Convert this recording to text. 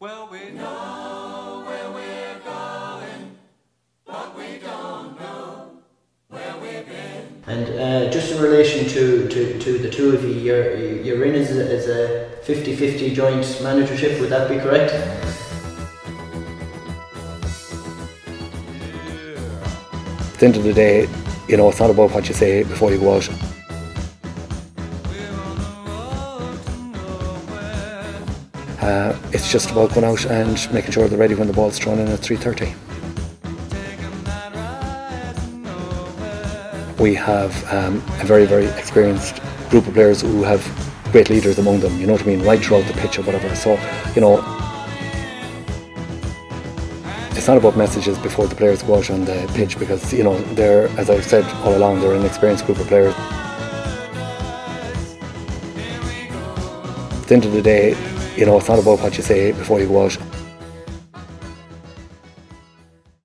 Well, we know where we're going, but we don't know where we've been. And uh, just in relation to, to, to the two of you, you're, you're in as a, as a 50-50 joint managership, would that be correct? At the end of the day, you know, it's not about what you say before you go out. Uh, it's just about going out and making sure they're ready when the ball's thrown in at 3.30. We have um, a very, very experienced group of players who have great leaders among them, you know what I mean, right throughout the pitch or whatever. So, you know, it's not about messages before the players go out on the pitch because, you know, they're, as I've said all along, they're an experienced group of players. At the end of the day, you know, it's not about what you say before you go out.